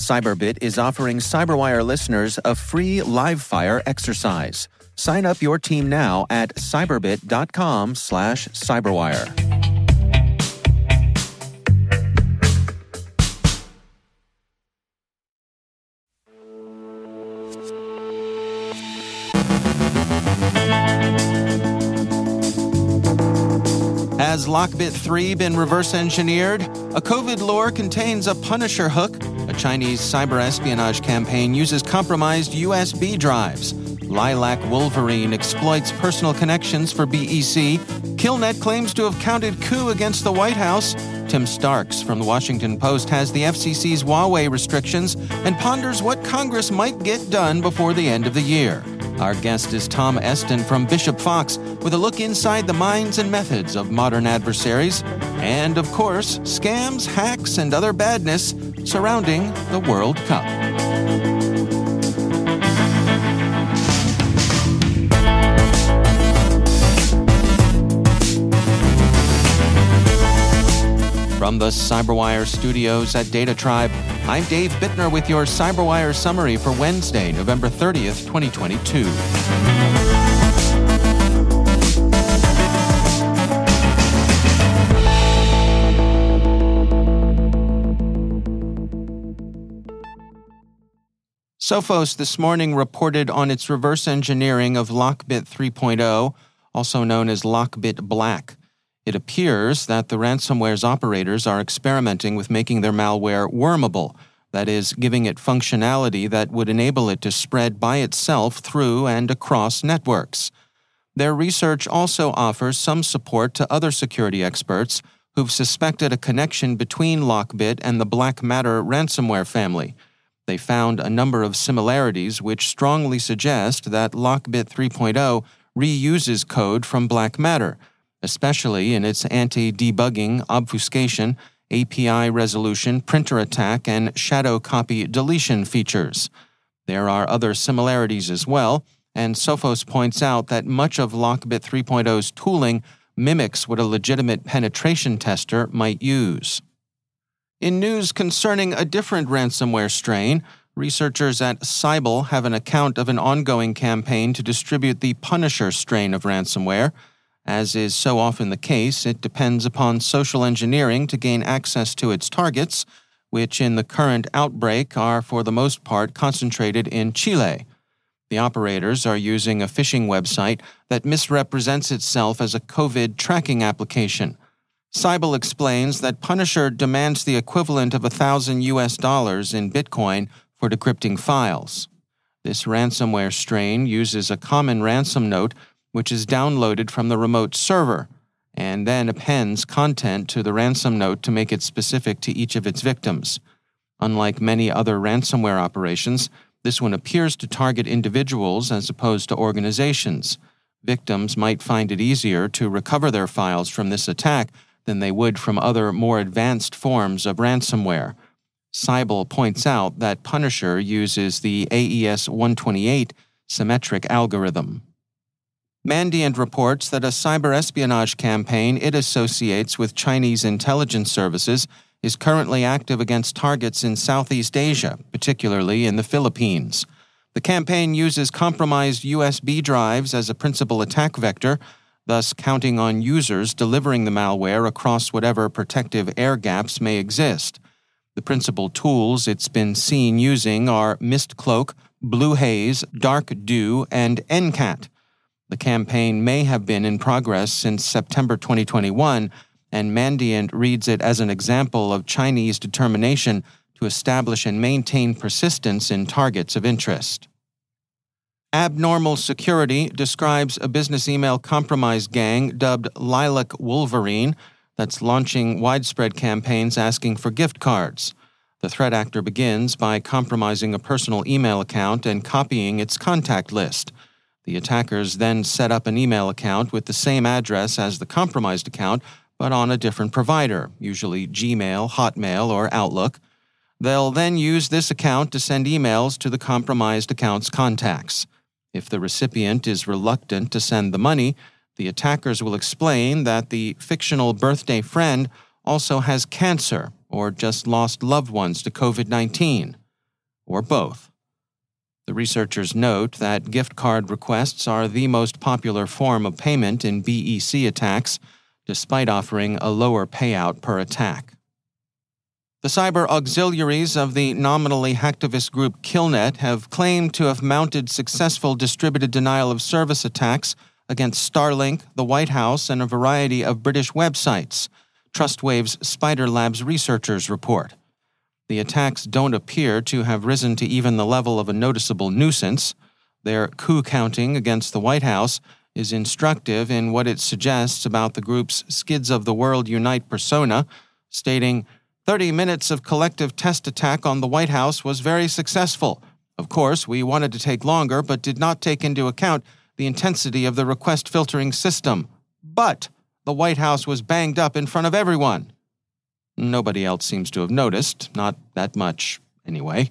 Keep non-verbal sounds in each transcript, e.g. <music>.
Cyberbit is offering Cyberwire listeners a free live fire exercise. Sign up your team now at cyberbit.com slash cyberwire. Has Lockbit 3 been reverse engineered? A COVID lore contains a Punisher hook. Chinese cyber espionage campaign uses compromised USB drives. Lilac Wolverine exploits personal connections for BEC. Killnet claims to have counted coup against the White House. Tim Starks from the Washington Post has the FCC's Huawei restrictions and ponders what Congress might get done before the end of the year. Our guest is Tom Eston from Bishop Fox with a look inside the minds and methods of modern adversaries, and of course, scams, hacks, and other badness surrounding the World Cup. From the Cyberwire studios at Data Tribe, I'm Dave Bittner with your Cyberwire summary for Wednesday, November 30th, 2022. Sophos this morning reported on its reverse engineering of Lockbit 3.0, also known as Lockbit Black. It appears that the ransomware's operators are experimenting with making their malware wormable, that is, giving it functionality that would enable it to spread by itself through and across networks. Their research also offers some support to other security experts who've suspected a connection between Lockbit and the Black Matter ransomware family. They found a number of similarities which strongly suggest that Lockbit 3.0 reuses code from Black Matter especially in its anti debugging, obfuscation, API resolution, printer attack, and shadow copy deletion features. There are other similarities as well, and Sophos points out that much of Lockbit 3.0's tooling mimics what a legitimate penetration tester might use. In news concerning a different ransomware strain, researchers at Cyble have an account of an ongoing campaign to distribute the Punisher strain of ransomware. As is so often the case, it depends upon social engineering to gain access to its targets, which in the current outbreak are for the most part concentrated in Chile. The operators are using a phishing website that misrepresents itself as a COVID tracking application. Cyble explains that Punisher demands the equivalent of a thousand US dollars in Bitcoin for decrypting files. This ransomware strain uses a common ransom note which is downloaded from the remote server and then appends content to the ransom note to make it specific to each of its victims. Unlike many other ransomware operations, this one appears to target individuals as opposed to organizations. Victims might find it easier to recover their files from this attack than they would from other more advanced forms of ransomware. Cyble points out that Punisher uses the AES 128 symmetric algorithm. Mandiant reports that a cyber espionage campaign it associates with Chinese intelligence services is currently active against targets in Southeast Asia, particularly in the Philippines. The campaign uses compromised USB drives as a principal attack vector, thus counting on users delivering the malware across whatever protective air gaps may exist. The principal tools it's been seen using are Mistcloak, Blue Haze, Dark Dew, and NCAT. The campaign may have been in progress since September 2021, and Mandiant reads it as an example of Chinese determination to establish and maintain persistence in targets of interest. Abnormal Security describes a business email compromise gang dubbed Lilac Wolverine that's launching widespread campaigns asking for gift cards. The threat actor begins by compromising a personal email account and copying its contact list. The attackers then set up an email account with the same address as the compromised account, but on a different provider, usually Gmail, Hotmail, or Outlook. They'll then use this account to send emails to the compromised account's contacts. If the recipient is reluctant to send the money, the attackers will explain that the fictional birthday friend also has cancer or just lost loved ones to COVID 19, or both. The researchers note that gift card requests are the most popular form of payment in BEC attacks, despite offering a lower payout per attack. The cyber auxiliaries of the nominally hacktivist group Killnet have claimed to have mounted successful distributed denial of service attacks against Starlink, the White House, and a variety of British websites, Trustwave's Spider Labs researchers report. The attacks don't appear to have risen to even the level of a noticeable nuisance. Their coup counting against the White House is instructive in what it suggests about the group's Skids of the World Unite persona, stating, 30 minutes of collective test attack on the White House was very successful. Of course, we wanted to take longer, but did not take into account the intensity of the request filtering system. But the White House was banged up in front of everyone. Nobody else seems to have noticed, not that much, anyway.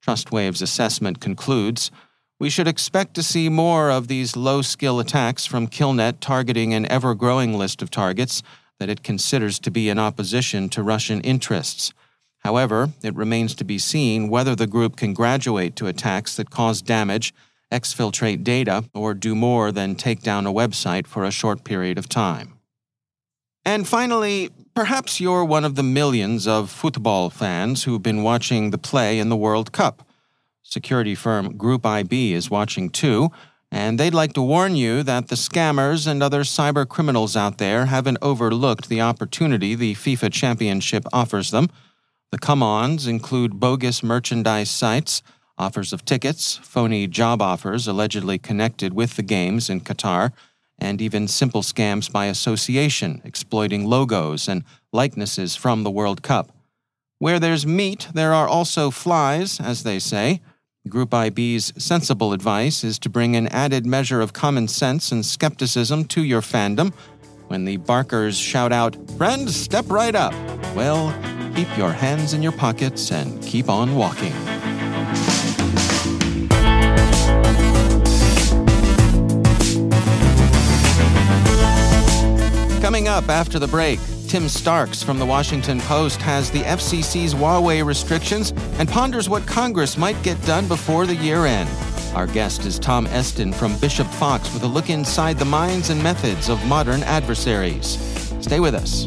Trustwave's assessment concludes we should expect to see more of these low skill attacks from Killnet targeting an ever growing list of targets that it considers to be in opposition to Russian interests. However, it remains to be seen whether the group can graduate to attacks that cause damage, exfiltrate data, or do more than take down a website for a short period of time. And finally, perhaps you're one of the millions of football fans who've been watching the play in the World Cup. Security firm Group IB is watching too and they'd like to warn you that the scammers and other cyber criminals out there haven't overlooked the opportunity the FIFA Championship offers them. The come ons include bogus merchandise sites, offers of tickets, phony job offers allegedly connected with the games in Qatar, and even simple scams by association, exploiting logos and likenesses from the World Cup. Where there's meat, there are also flies, as they say. Group IB's sensible advice is to bring an added measure of common sense and skepticism to your fandom. When the barkers shout out, Friend, step right up, well, keep your hands in your pockets and keep on walking. Coming up after the break. Tim Starks from the Washington Post has the FCC's Huawei restrictions and ponders what Congress might get done before the year end. Our guest is Tom Eston from Bishop Fox with a look inside the minds and methods of modern adversaries. Stay with us.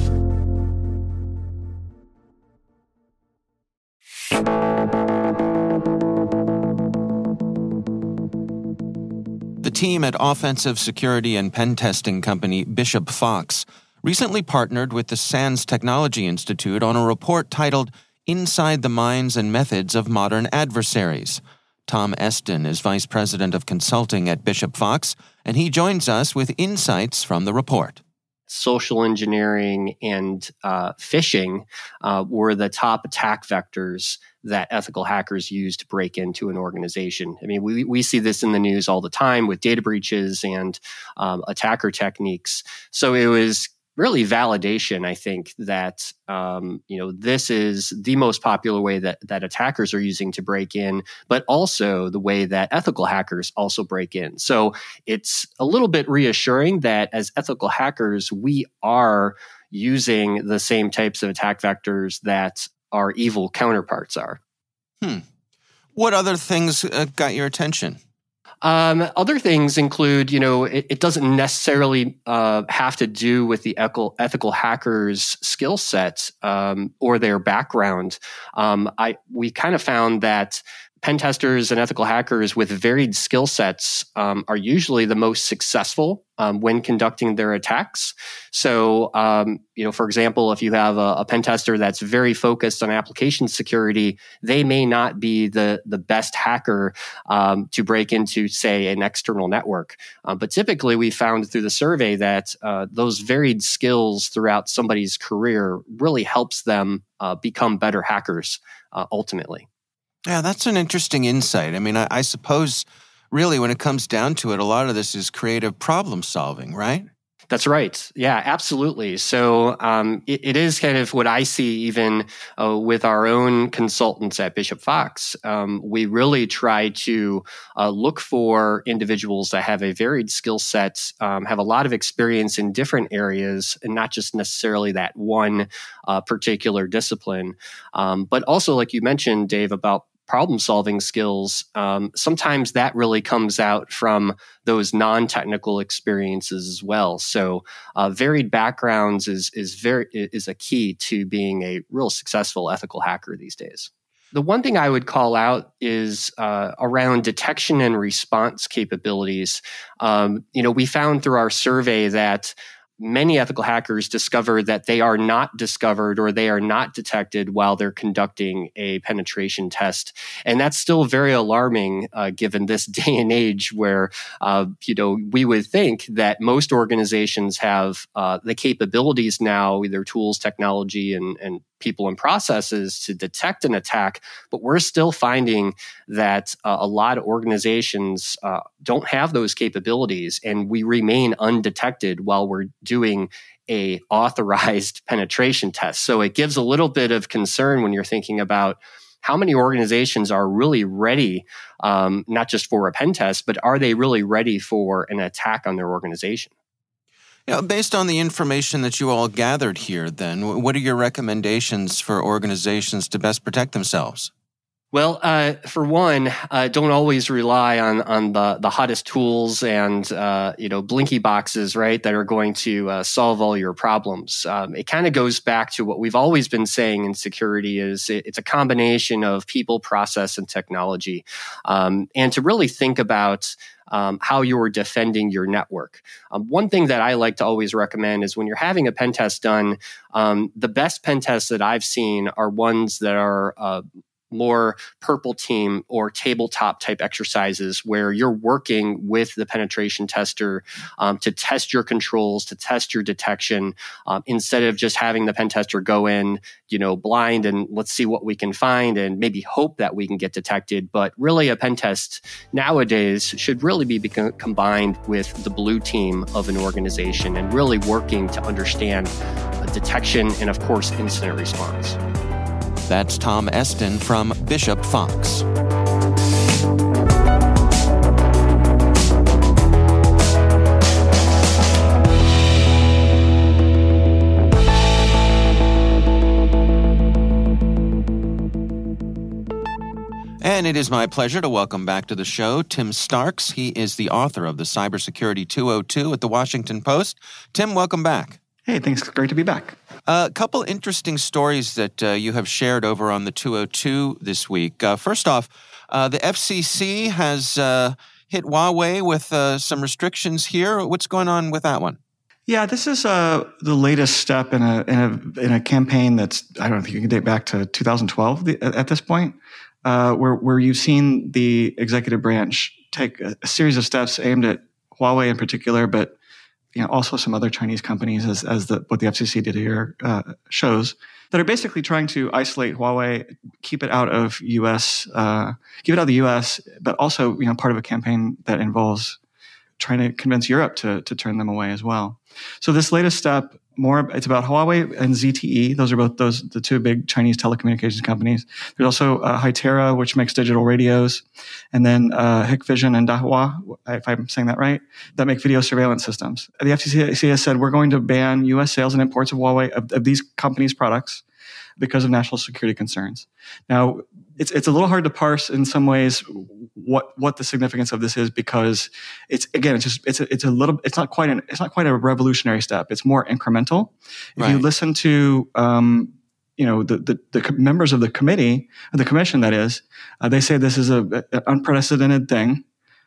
Team at offensive security and pen testing company Bishop Fox recently partnered with the SANS Technology Institute on a report titled Inside the Minds and Methods of Modern Adversaries. Tom Eston is Vice President of Consulting at Bishop Fox, and he joins us with insights from the report. Social engineering and uh, phishing uh, were the top attack vectors that ethical hackers use to break into an organization. I mean, we, we see this in the news all the time with data breaches and um, attacker techniques. So it was really validation, I think, that um, you know this is the most popular way that that attackers are using to break in, but also the way that ethical hackers also break in. So it's a little bit reassuring that as ethical hackers, we are using the same types of attack vectors that our evil counterparts are. Hmm. What other things uh, got your attention? Um, other things include, you know, it, it doesn't necessarily uh, have to do with the ethical, ethical hackers' skill set um, or their background. Um, I we kind of found that pen testers and ethical hackers with varied skill sets um, are usually the most successful um, when conducting their attacks. So, um, you know, for example, if you have a, a, pen tester that's very focused on application security, they may not be the the best hacker um, to break into, say, an external network. Uh, but typically, we found through the survey that uh, those varied skills throughout somebody's career really helps them uh, become better hackers uh, ultimately. Yeah, that's an interesting insight. I mean, I, I, suppose really when it comes down to it, a lot of this is creative problem solving, right? That's right. Yeah, absolutely. So um, it, it is kind of what I see even uh, with our own consultants at Bishop Fox. Um, we really try to uh, look for individuals that have a varied skill set, um, have a lot of experience in different areas, and not just necessarily that one uh, particular discipline. Um, but also, like you mentioned, Dave, about problem solving skills, um, sometimes that really comes out from those non technical experiences as well. So, uh, varied backgrounds is is very is a key to being a real successful ethical hacker these days. The one thing I would call out is uh, around detection and response capabilities. Um, you know, we found through our survey that many ethical hackers discover that they are not discovered or they are not detected while they're conducting a penetration test. And that's still very alarming uh, given this <laughs> day and age where, uh, you know, we would think that most organizations have uh, the capabilities now, either tools, technology, and, and people and processes to detect an attack, but we're still finding that uh, a lot of organizations uh, don't have those capabilities, and we remain undetected while we're doing a authorized <laughs> penetration test. So it gives a little bit of concern when you're thinking about how many organizations are really ready, um, not just for a pen test, but are they really ready for an attack on their organization? You know, based on the information that you all gathered here, then, what are your recommendations for organizations to best protect themselves? Well, uh, for one, uh, don't always rely on on the the hottest tools and uh, you know blinky boxes, right? That are going to uh, solve all your problems. Um, it kind of goes back to what we've always been saying in security: is it, it's a combination of people, process, and technology, um, and to really think about um, how you're defending your network. Um, one thing that I like to always recommend is when you're having a pen test done, um, the best pen tests that I've seen are ones that are uh, more purple team or tabletop type exercises where you're working with the penetration tester um, to test your controls, to test your detection, um, instead of just having the pen tester go in, you know, blind and let's see what we can find and maybe hope that we can get detected. But really, a pen test nowadays should really be combined with the blue team of an organization and really working to understand detection and, of course, incident response. That's Tom Eston from Bishop Fox. And it is my pleasure to welcome back to the show Tim Starks. He is the author of the Cybersecurity 202 at the Washington Post. Tim, welcome back. Hey, thanks. Great to be back. A couple interesting stories that uh, you have shared over on the 202 this week. Uh, first off, uh, the FCC has hit Huawei with some restrictions here. What's going on with that one? Yeah, this is uh, the latest step in a, in a in a campaign that's I don't if you can date back to 2012 at this point uh, where where you've seen the executive branch take a, a, series of steps aimed at Huawei in particular, but you know also some other Chinese companies, as as the, what the FCC did here uh, shows, that are basically trying to isolate Huawei, keep it out of U.S. Uh, keep it out of the U.S., but also you know part of a campaign that involves trying to convince Europe to to turn them away as well. So this latest step more it's about Huawei and ZTE. Those are both those the two big Chinese telecommunications companies. There's also uh, Hytera, which makes digital radios, and then uh, Hikvision and Dahua, if I'm saying that right, that make video surveillance systems. The FCC has said we're going to ban U.S. sales and imports of Huawei of, of these companies' products because of national security concerns. Now, it's it's a little hard to parse in some ways what what the significance of this is because it's again it's just it's a, it's a little it's not quite an it's not quite a revolutionary step. It's more incremental. If right. you listen to um, you know the, the, the members of the committee, of the commission that is, uh, they say this is a, an unprecedented thing.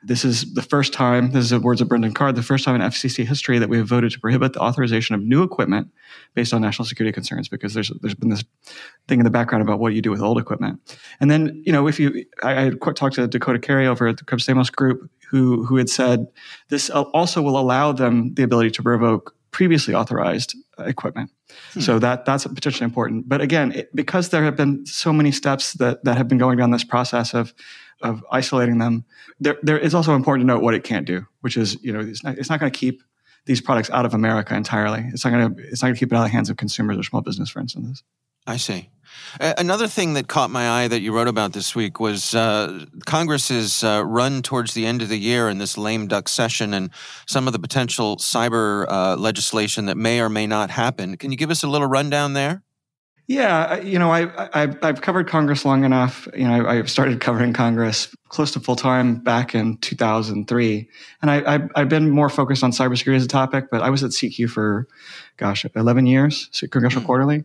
This is the first time, this is the words of Brendan Carr, the first time in FCC history that we have voted to prohibit the authorization of new equipment based on national security concerns because there's there's been this thing in the background about what you do with old equipment. And then, you know, if you, I, I talked to Dakota Cary over at the Krebs Group who, who had said this also will allow them the ability to revoke previously authorized equipment. Hmm. So that that's potentially important. But again, it, because there have been so many steps that that have been going down this process of of isolating them. There, there is also important to note what it can't do, which is, you know, it's not, it's not going to keep these products out of America entirely. It's not going to, it's not going to keep it out of the hands of consumers or small business, for instance. I see. Another thing that caught my eye that you wrote about this week was uh, Congress's uh, run towards the end of the year in this lame duck session and some of the potential cyber uh, legislation that may or may not happen. Can you give us a little rundown there? Yeah, you know, I, I have covered Congress long enough. You know, I, I started covering Congress close to full time back in 2003, and I, I have been more focused on cybersecurity as a topic. But I was at CQ for, gosh, 11 years, Congressional mm-hmm. Quarterly.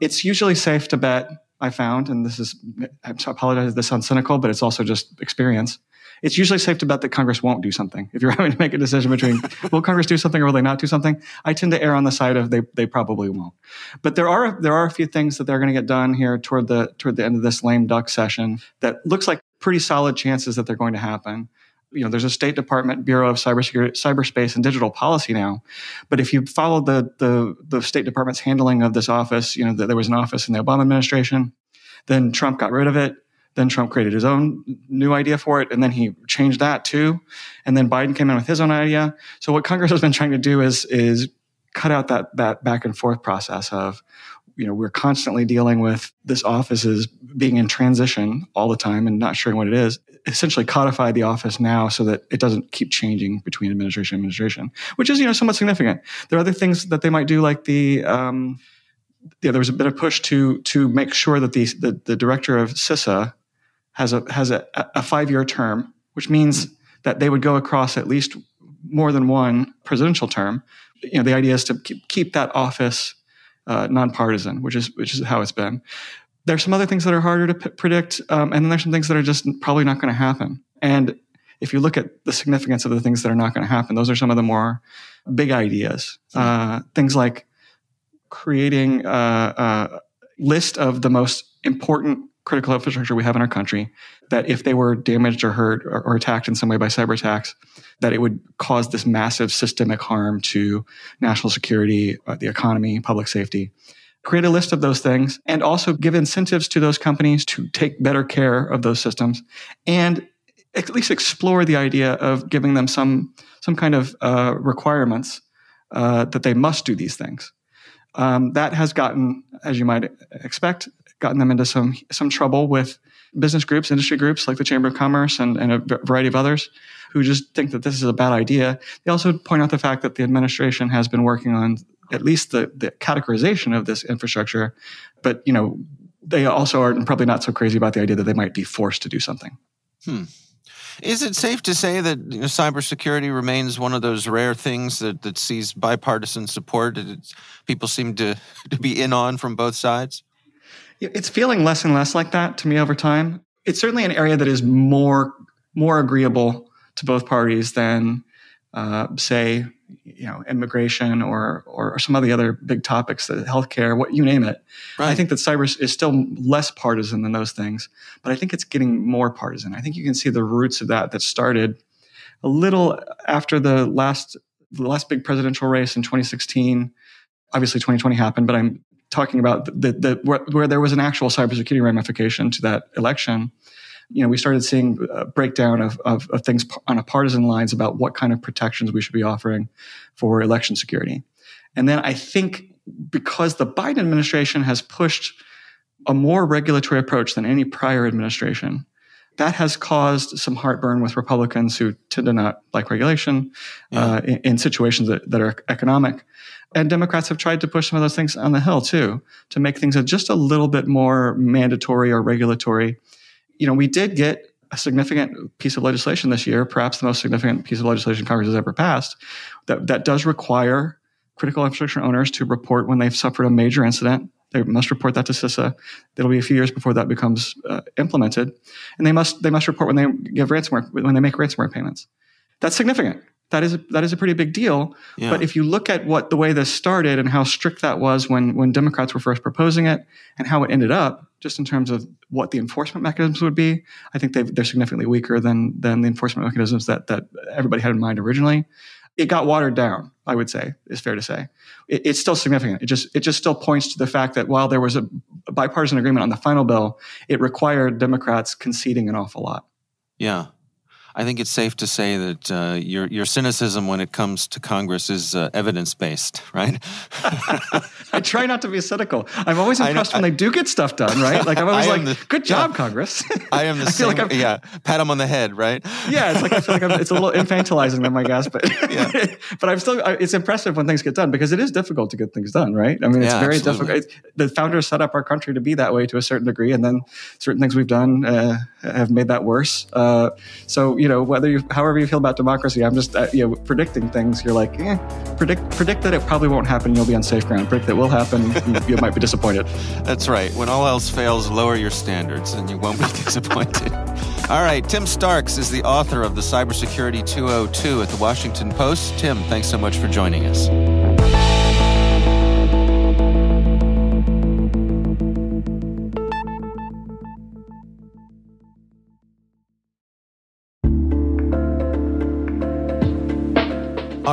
It's usually safe to bet. I found, and this is I apologize. This sounds cynical, but it's also just experience it's usually safe to bet that Congress won't do something. If you're <laughs> having to make a decision between <laughs> will Congress do something or will they not do something, I tend to err on the side of they they probably won't. But there are there are a few things that they're going to get done here toward the toward the end of this lame duck session that looks like pretty solid chances that they're going to happen you know, there's a State Department Bureau of Cybersecurity, Cyberspace and Digital Policy now. But if you follow the, the, the State Department's handling of this office, you know, there was an office in the Obama administration. Then Trump got rid of it. Then Trump created his own new idea for it, and then he changed that too. And then Biden came in with his own idea. So what Congress has been trying to do is is cut out that that back and forth process of you know we're constantly dealing with this office is being in transition all the time and not sure what it is essentially codify the office now so that it doesn't keep changing between administration and administration which is you know somewhat significant there are other things that they might do like the um, yeah, there was a bit of push to to make sure that the the, the director of CISA has a has a, a five year term, which means that they would go across at least more than one presidential term. You know, the idea is to keep, keep that office uh, nonpartisan, which is which is how it's been. There's some other things that are harder to p- predict, um, and then there's some things that are just probably not going to happen. And if you look at the significance of the things that are not going to happen, those are some of the more big ideas. Uh, things like creating a, a list of the most important critical infrastructure we have in our country that if they were damaged or hurt or, or, attacked in some way by cyber attacks, that it would cause this massive systemic harm to national security, uh, the economy, public safety. Create a list of those things and also give incentives to those companies to take better care of those systems and at least explore the idea of giving them some, some kind of uh, requirements uh, that they must do these things. Um, that has gotten, as you might expect, gotten them into some some trouble with business groups, industry groups like the Chamber of Commerce and, and a variety of others who just think that this is a bad idea. They also point out the fact that the administration has been working on at least the, the categorization of this infrastructure, but you know they also are probably not so crazy about the idea that they might be forced to do something. Hmm. Is it safe to say that you know, cybersecurity remains one of those rare things that, that sees bipartisan support? It's, people seem to, to be in on from both sides? It's feeling less and less like that to me over time. It's certainly an area that is more more agreeable to both parties than, uh, say, you know, immigration or or some of the other big topics, that healthcare, what you name it. Right. I think that cyber is still less partisan than those things, but I think it's getting more partisan. I think you can see the roots of that that started a little after the last the last big presidential race in 2016. Obviously, 2020 happened, but I'm talking about the, the, where, where, there was an actual cybersecurity ramification to that election. You know, we started seeing a breakdown of, of, of things on a partisan lines about what kind of protections we should be offering for election security. And then I think because the Biden administration has pushed a more regulatory approach than any prior administration, that has caused some heartburn with Republicans who tend to not like regulation yeah. uh, in, in, situations that, that are economic. And Democrats have tried to push some of those things on the Hill too, to make things just a little bit more mandatory or regulatory. You know, we did get a significant piece of legislation this year, perhaps the most significant piece of legislation Congress has ever passed, that, that does require critical infrastructure owners to report when they've suffered a major incident they must report that to CISA. It'll be a few years before that becomes uh, implemented, and they must they must report when they give ransomware when they make ransomware payments. That's significant. That is a, that is a pretty big deal. Yeah. But if you look at what the way this started and how strict that was when when Democrats were first proposing it, and how it ended up, just in terms of what the enforcement mechanisms would be, I think they're significantly weaker than than the enforcement mechanisms that that everybody had in mind originally it got watered down. I would say is fair to say. It, it's still significant. It just it just still points to the fact that while there was a, a bipartisan agreement on the final bill, it required Democrats conceding an awful lot. Yeah, I think it's safe to say that uh, your your cynicism when it comes to Congress is uh, evidence based, right? <laughs> I try not to be cynical. I'm always impressed I, when they do get stuff done, right? Like I'm always like, the, "Good <laughs> job, yeah, Congress." I am the <laughs> I same. Like I'm, yeah, pat them on the head, right? yeah, it's like I feel like I'm, it's a little infantilizing them, I guess, but yeah. but I'm still. It's impressive when things get done because it is difficult to get things done, right? I mean, it's yeah, very absolutely. difficult. The founders set up our country to be that way to a certain degree, and then certain things we've done uh, have made that worse. Uh, so you know, whether you, however you feel about democracy, I'm just, uh, you know, predicting things. You're like, eh, predict, predict that it probably won't happen. You'll be on safe ground. Predict that will happen. <laughs> you, you might be disappointed. That's right. When all else fails, lower your standards, and you won't be <laughs> disappointed. all right. Tim Starks is the author of the Cybersecurity 202 at the Washington Post. Tim, thanks so much for joining us.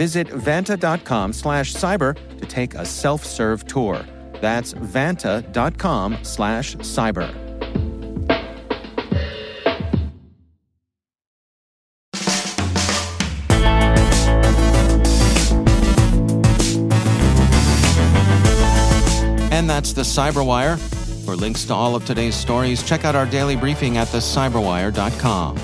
Visit vanta.com slash cyber to take a self-serve tour. That's vanta.com slash cyber. And that's the Cyberwire. For links to all of today's stories, check out our daily briefing at thecyberwire.com.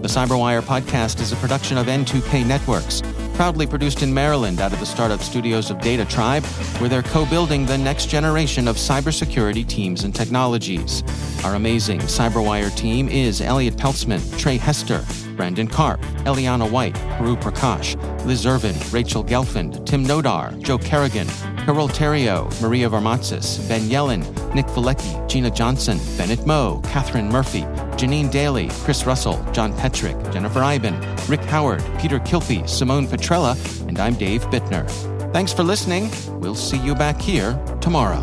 The Cyberwire podcast is a production of N2K Networks proudly produced in Maryland out of the startup studios of Data Tribe, where they're co building the next generation of cybersecurity teams and technologies. Our amazing Cyberwire team is Elliott Peltzman, Tre Hester, Brandon Karpf, Eliana White, Puru Prakash, Liz Irvin, Rachel Gelfand, Tim Nodar, Joe Carrigan, Carole Theriault, Maria Varmazis, Ben Yelin, Nick Veliky, Gina Johnson, Bennett Moe, Catherine Murphy, Janene Daly, Chris Russell, John Petrik, Jennifer Eiben, Rick Howard, Peter Kilpe, Simone Petrella, and I'm Dave Bittner. Thanks for listening. We'll see you back here tomorrow.